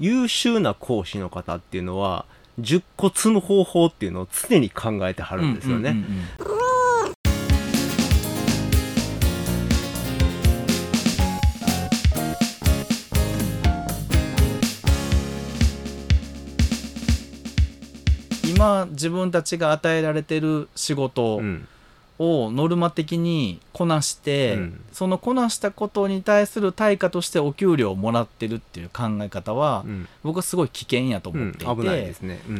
優秀な講師の方っていうのは10個積む方法っていうのを常に考えてはるんですよね。今自分たちが与えられてる仕事うんをノルマ的にこなして、うん。そのこなしたことに対する対価としてお給料をもらってるっていう考え方は、うん。僕はすごい危険やとうん思っていて、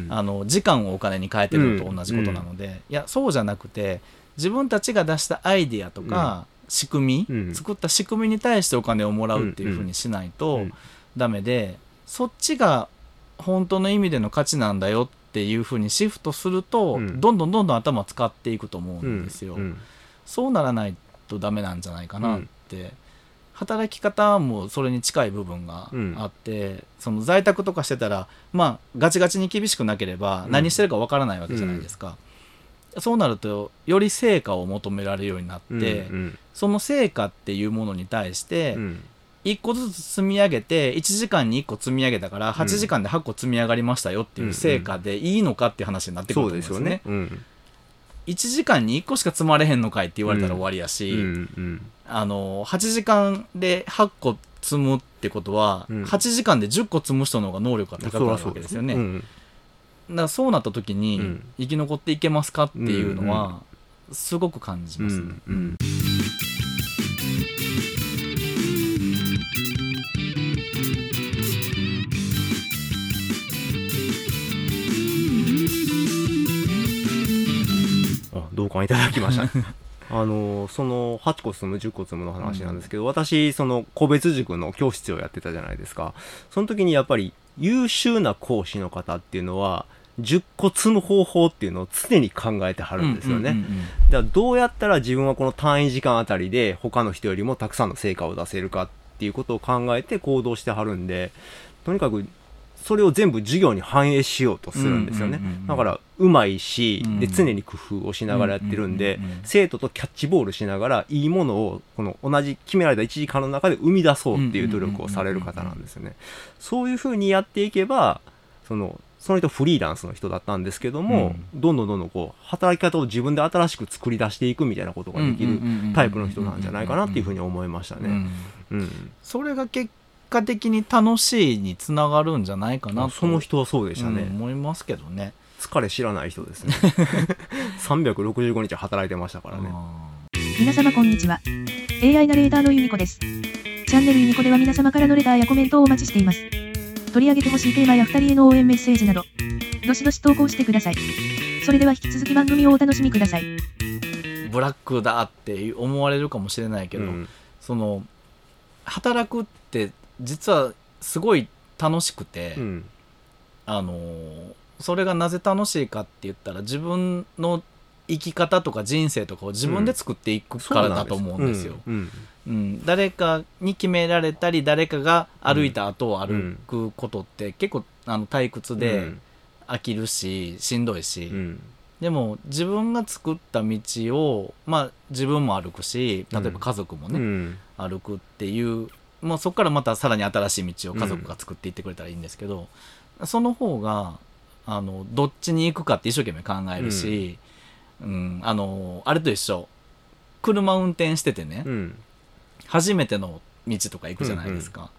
あの時間をお金に変えてるのと同じことなので、いやそうじゃなくて自分たちが出したアイディアとか、仕組み、うん。作った仕組みに対してお金をもらうっていうふうにしないうん。とダメで、そっちが本当の意味での価値なんだよっていうふうにシフトすると、うん。どんどんどんどん頭使っていくと思うんですよ。うん。そうならないとダメなんじゃないかなって、働き方もそれに近い部分があって、その在宅とかしてたらまあガチガチに厳しくなければうん。何してるかわからないわけじゃないですか、そうなるとより成果を求められるようになって、うん。その成果っていうものに対してうん1個ずつ積み上げて1時間に1個積み上げたから8時間で8個積み上がりましたよっていう成果でいいのかっていう話になってくるそうと思うんですよね。ですよね。うん。1時間に1個しか積まれへんのかいって言われたら終わりやし、うんうんあの8時間で8個積むってことは、うん。8時間で10個積む人の方が能力が高くなるわけですよね。うんだからそうなった時に、うん。生き残っていけますかっていうのは、すごく感じうますね。ん。うん同感いただきました。あのその8個積む10個積むの話なんですけど、私その個別塾の教室をやってたじゃないですか。その時にやっぱり優秀な講師の方っていうのは10個積む方法っていうのを常に考えてはるんですよね、うんうんうんうん。だからどうやったら自分はこの単位時間あたりで他の人よりもたくさんの成果を出せるかっていうことを考えて行動してはるんでとにかくそれを全部授業に反映しようとするんですよね、うんうんうんうんだからうまいし、うん。で常に工夫をしながらやってるんで、うんうんうんうん。生徒とキャッチボールしながらいいものをこの同じ決められた1時間の中で生み出そうっていう努力をされる方なんですよね。そういうふうにやっていけばそのその人フリーランスの人だったんですけども、どんどんどんどんこう働き方を自分で新しく作り出していくみたいなことができるタイプの人なんじゃないかなっていうふうに思いましたね。うんうん、それが結果的に楽しいにつながるんじゃないかなとその人はそうでしたね、うん思いますけどね。疲れ知らない人ですね 365日働いてましたからねあ皆様こんにちは。AI ナレーターのユニコです。チャンネルユニコでは皆様からのレターやコメントをお待ちしています。取り上げてほしいテーマや2人への応援メッセージなど、どしどし投稿してください。それでは引き続き番組をお楽しみください。ーブラックだって思われるかもしれないけど、うんその働くって実はすごい楽しくて、うん。あのーそれがなぜ楽しいかって言ったら自分の生き方とか人生とかを自分で作っていくからだと思うんですよ。うんうん、誰かに決められたり誰かが歩いた後を歩くことって結構あの退屈で飽きるししんどいし、うん。でも自分が作った道を、まあ、自分も歩くし例えば家族もね、うん。歩くっていう、まあ、そこからまたさらに新しい道を家族が作っていってくれたらいいんですけど、その方があのどっちに行くかって一生懸命考えるし、うん。あのあれと一緒。車運転しててね、うん。初めての道とか行くじゃないですか、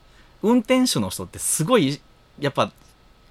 運転手の人ってすごいやっぱ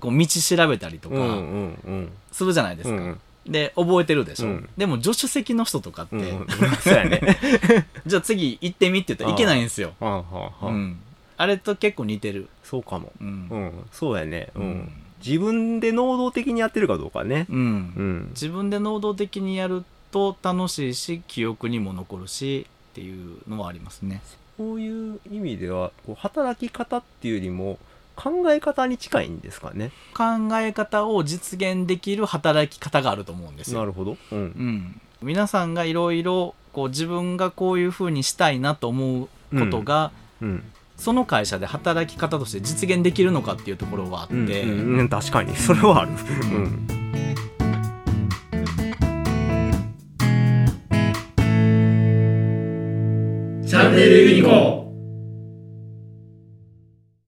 こう道調べたりとかうんうんうん。するじゃないですか、うんで覚えてるでしょ、うん。でも助手席の人とかって、うん。そうやね。じゃあ次行ってみって言ったらいけないんですよ、はあはあはあ。うん、あれと結構似てる、そうかも。うん。うん。そうやね。ううん。ん自分で能動的にやってるかどうかね。うん。うん。自分で能動的にやると楽しいし記憶にも残るしっていうのはありますね。こういう意味ではこう働き方っていうよりも考え方に近いんですかね。考え方を実現できる働き方があると思うんですよ。なるほど。うん。うん、皆さんがいろいろこう自分がこういうふうにしたいなと思うことが、うん。その会社で働き方として実現できるのかっていうところはあって、うん。うん。うん確かに。それはある。うん。チャンネルユニコ